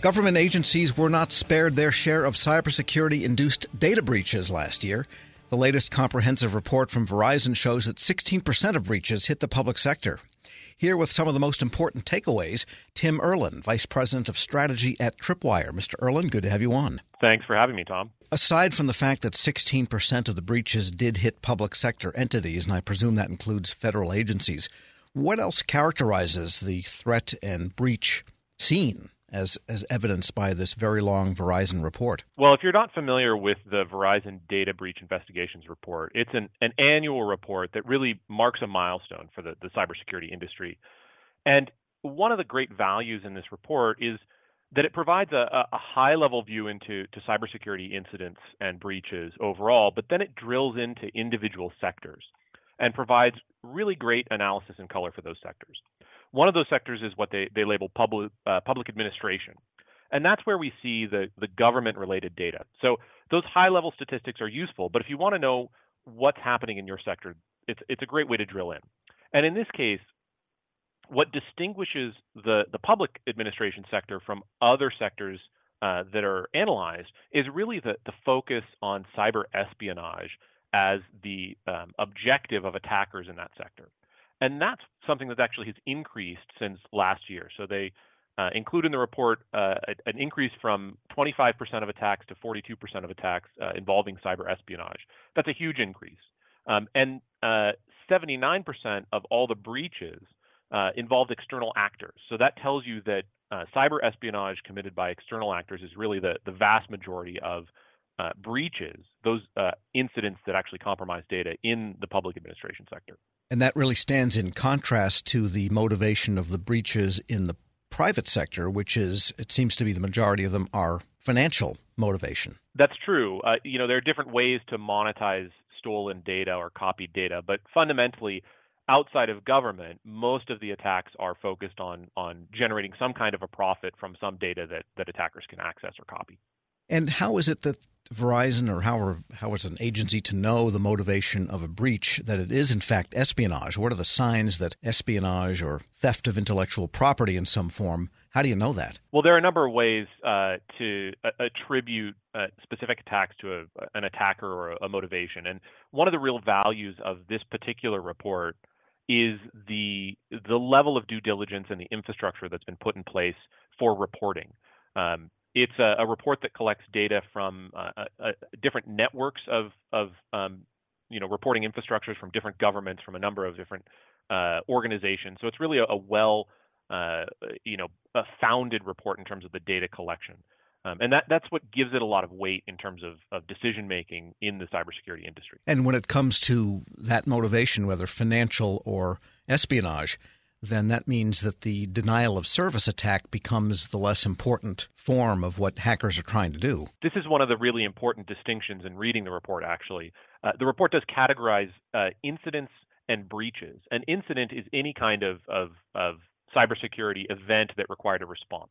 Government agencies were not spared their share of cybersecurity induced data breaches last year. The latest comprehensive report from Verizon shows that 16% of breaches hit the public sector. Here with some of the most important takeaways, Tim Erlin, Vice President of Strategy at Tripwire. Mr. Erlin, good to have you on. Thanks for having me, Tom. Aside from the fact that 16% of the breaches did hit public sector entities, and I presume that includes federal agencies, what else characterizes the threat and breach scene? As as evidenced by this very long Verizon report? Well, if you're not familiar with the Verizon Data Breach Investigations Report, it's an, an annual report that really marks a milestone for the, the cybersecurity industry. And one of the great values in this report is that it provides a, a high level view into to cybersecurity incidents and breaches overall, but then it drills into individual sectors and provides really great analysis and color for those sectors. One of those sectors is what they, they label public, uh, public administration. And that's where we see the, the government related data. So those high level statistics are useful, but if you want to know what's happening in your sector, it's, it's a great way to drill in. And in this case, what distinguishes the, the public administration sector from other sectors uh, that are analyzed is really the, the focus on cyber espionage as the um, objective of attackers in that sector. And that's something that actually has increased since last year. So they uh, include in the report uh, an increase from 25% of attacks to 42% of attacks uh, involving cyber espionage. That's a huge increase. Um, and 79% uh, of all the breaches uh, involved external actors. So that tells you that uh, cyber espionage committed by external actors is really the, the vast majority of breaches, those incidents that actually compromise data in the public administration sector. And that really stands in contrast to the motivation of the breaches in the private sector, which is, it seems to be the majority of them are financial motivation. That's true. Uh, you know, there are different ways to monetize stolen data or copied data, but fundamentally, outside of government, most of the attacks are focused on on generating some kind of a profit from some data that that attackers can access or copy. And how is it that Verizon or how how is an agency to know the motivation of a breach that it is in fact espionage? What are the signs that espionage or theft of intellectual property in some form? How do you know that? Well, there are a number of ways uh, to uh, attribute uh, specific attacks to a, an attacker or a motivation, and one of the real values of this particular report is the the level of due diligence and the infrastructure that's been put in place for reporting. Um, it's a, a, report that collects data from uh, uh, different networks of, of um, you know, reporting infrastructures from different governments, from a number of different uh, organizations. So it's really a, a well, uh, you know, founded report in terms of the data collection. Um, and that, that's what gives it a lot of weight in terms of, of decision making in the cybersecurity industry. And when it comes to that motivation, whether financial or espionage, then that means that the denial of service attack becomes the less important form of what hackers are trying to do. This is one of the really important distinctions in reading the report, actually. Uh, the report does categorize uh, incidents and breaches. An incident is any kind of, of, of cybersecurity event that required a response.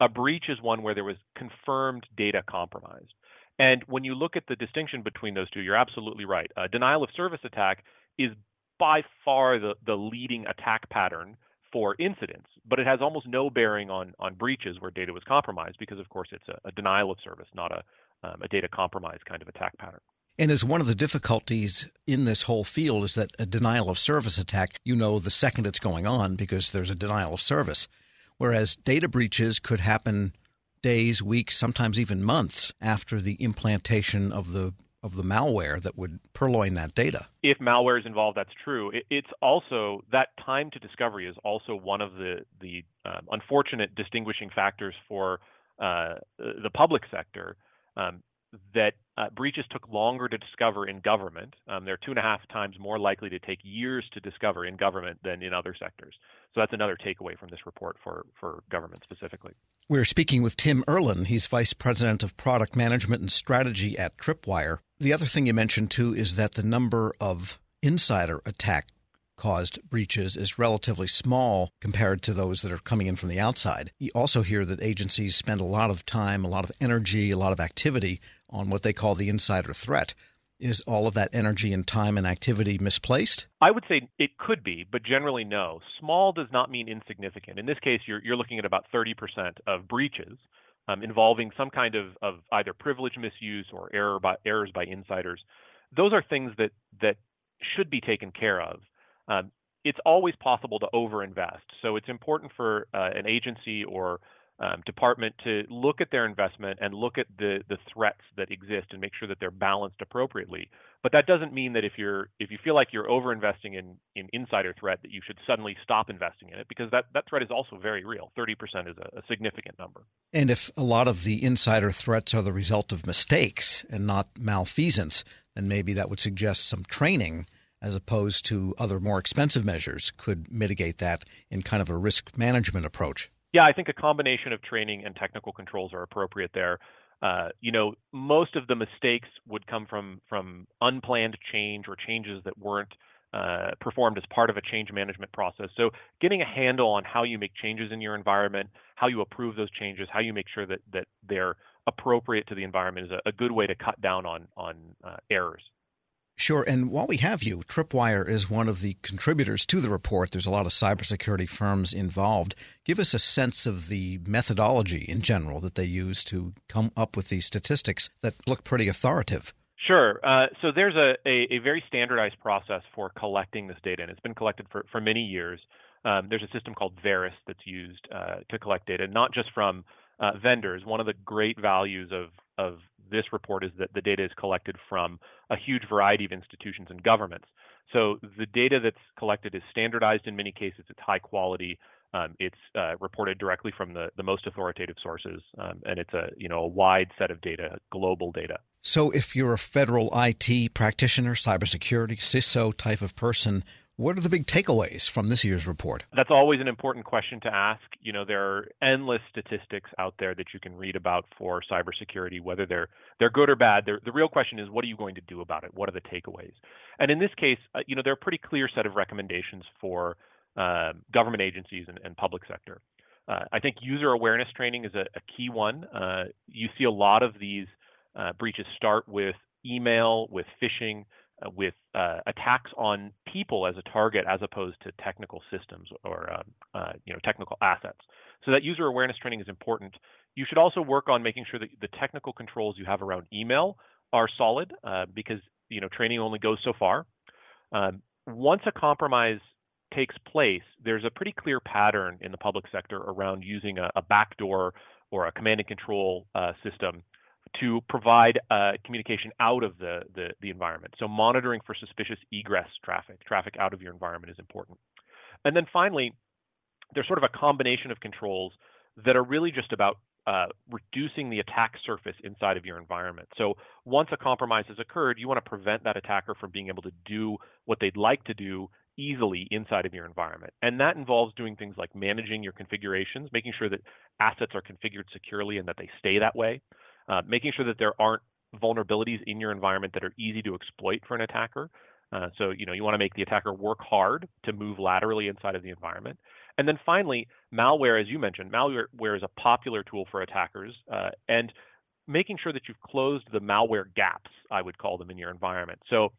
A breach is one where there was confirmed data compromised. And when you look at the distinction between those two, you're absolutely right. A denial of service attack is by far the, the leading attack pattern for incidents, but it has almost no bearing on, on breaches where data was compromised because, of course, it's a, a denial of service, not a, um, a data compromise kind of attack pattern. And as one of the difficulties in this whole field is that a denial of service attack, you know the second it's going on because there's a denial of service. Whereas data breaches could happen days, weeks, sometimes even months after the implantation of the of the malware that would purloin that data. If malware is involved, that's true. It, it's also that time to discovery is also one of the the um, unfortunate distinguishing factors for uh, the public sector. Um, that uh, breaches took longer to discover in government. Um, they're two and a half times more likely to take years to discover in government than in other sectors. So that's another takeaway from this report for, for government specifically. We're speaking with Tim Erlin. He's Vice President of Product Management and Strategy at Tripwire. The other thing you mentioned, too, is that the number of insider attack caused breaches is relatively small compared to those that are coming in from the outside. You also hear that agencies spend a lot of time, a lot of energy, a lot of activity on what they call the insider threat. Is all of that energy and time and activity misplaced? I would say it could be, but generally no. Small does not mean insignificant. In this case, you're, you're looking at about 30% of breaches. Um, involving some kind of, of either privilege misuse or error by, errors by insiders, those are things that that should be taken care of. Um, it's always possible to overinvest, so it's important for uh, an agency or um, department to look at their investment and look at the the threats that exist and make sure that they're balanced appropriately. But that doesn't mean that if you're if you feel like you're over investing in in insider threat that you should suddenly stop investing in it because that that threat is also very real. Thirty percent is a, a significant number. And if a lot of the insider threats are the result of mistakes and not malfeasance, then maybe that would suggest some training as opposed to other more expensive measures could mitigate that in kind of a risk management approach. Yeah, I think a combination of training and technical controls are appropriate there. Uh, you know, most of the mistakes would come from from unplanned change or changes that weren't uh, performed as part of a change management process. So, getting a handle on how you make changes in your environment, how you approve those changes, how you make sure that that they're appropriate to the environment is a, a good way to cut down on on uh, errors. Sure. And while we have you, Tripwire is one of the contributors to the report. There's a lot of cybersecurity firms involved. Give us a sense of the methodology in general that they use to come up with these statistics that look pretty authoritative. Sure. Uh, so there's a, a, a, very standardized process for collecting this data, and it's been collected for, for many years. Um, there's a system called VERIS that's used uh, to collect data, not just from uh, vendors. One of the great values of, of this report is that the data is collected from a huge variety of institutions and governments. So the data that's collected is standardized in many cases. It's high quality. Um, it's uh, reported directly from the, the most authoritative sources, um, and it's a you know a wide set of data, global data. So, if you're a federal IT practitioner, cybersecurity, CISO type of person, what are the big takeaways from this year's report? That's always an important question to ask. You know, there are endless statistics out there that you can read about for cybersecurity, whether they're they're good or bad. They're, the real question is, what are you going to do about it? What are the takeaways? And in this case, uh, you know, there are a pretty clear set of recommendations for uh, government agencies and, and public sector. Uh, I think user awareness training is a, a key one. Uh, you see a lot of these uh, breaches start with email, with phishing with uh, attacks on people as a target as opposed to technical systems or um, uh, you know technical assets. So that user awareness training is important. You should also work on making sure that the technical controls you have around email are solid uh, because you know training only goes so far. Um, once a compromise takes place, there's a pretty clear pattern in the public sector around using a, a backdoor or a command and control uh, system to provide uh, communication out of the, the, the, environment. So monitoring for suspicious egress traffic, traffic out of your environment is important. And then finally, there's sort of a combination of controls that are really just about uh, reducing the attack surface inside of your environment. So once a compromise has occurred, you want to prevent that attacker from being able to do what they'd like to do easily inside of your environment. And that involves doing things like managing your configurations, making sure that assets are configured securely and that they stay that way uh, making sure that there aren't vulnerabilities in your environment that are easy to exploit for an attacker. Uh, so you know you want to make the attacker work hard to move laterally inside of the environment. And then finally, malware, as you mentioned, malware is a popular tool for attackers, uh, and making sure that you've closed the malware gaps, I would call them, in your environment. So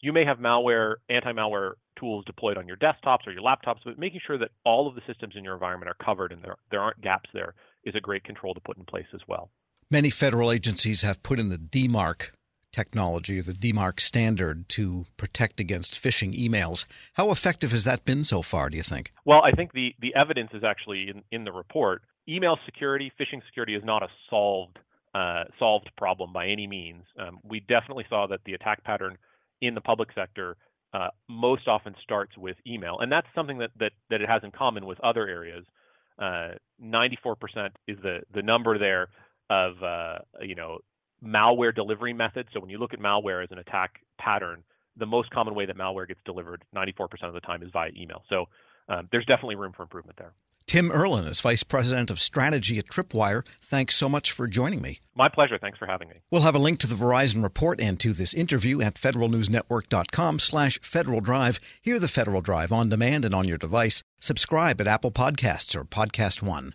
you may have malware, anti-malware tools deployed on your desktops or your laptops, but making sure that all of the systems in your environment are covered and there, there aren't gaps there is a great control to put in place as well. Many federal agencies have put in the DMARC technology, the DMARC standard, to protect against phishing emails. How effective has that been so far, do you think? Well, I think the, the evidence is actually in, in the report. Email security, phishing security is not a solved uh, solved problem by any means. Um, we definitely saw that the attack pattern in the public sector uh, most often starts with email, and that's something that, that, that it has in common with other areas. Uh, 94% is the, the number there of uh, you know malware delivery methods. So when you look at malware as an attack pattern, the most common way that malware gets delivered 94% of the time is via email. So um, there's definitely room for improvement there. Tim Erlin is Vice President of Strategy at Tripwire. Thanks so much for joining me. My pleasure. Thanks for having me. We'll have a link to the Verizon report and to this interview at federalnewsnetwork.com slash Federal Drive. Hear the Federal Drive on demand and on your device. Subscribe at Apple Podcasts or Podcast One.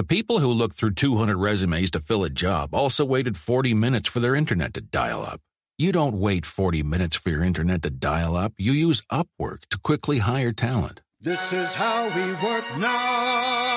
The people who looked through 200 resumes to fill a job also waited 40 minutes for their internet to dial up. You don't wait 40 minutes for your internet to dial up. You use Upwork to quickly hire talent. This is how we work now.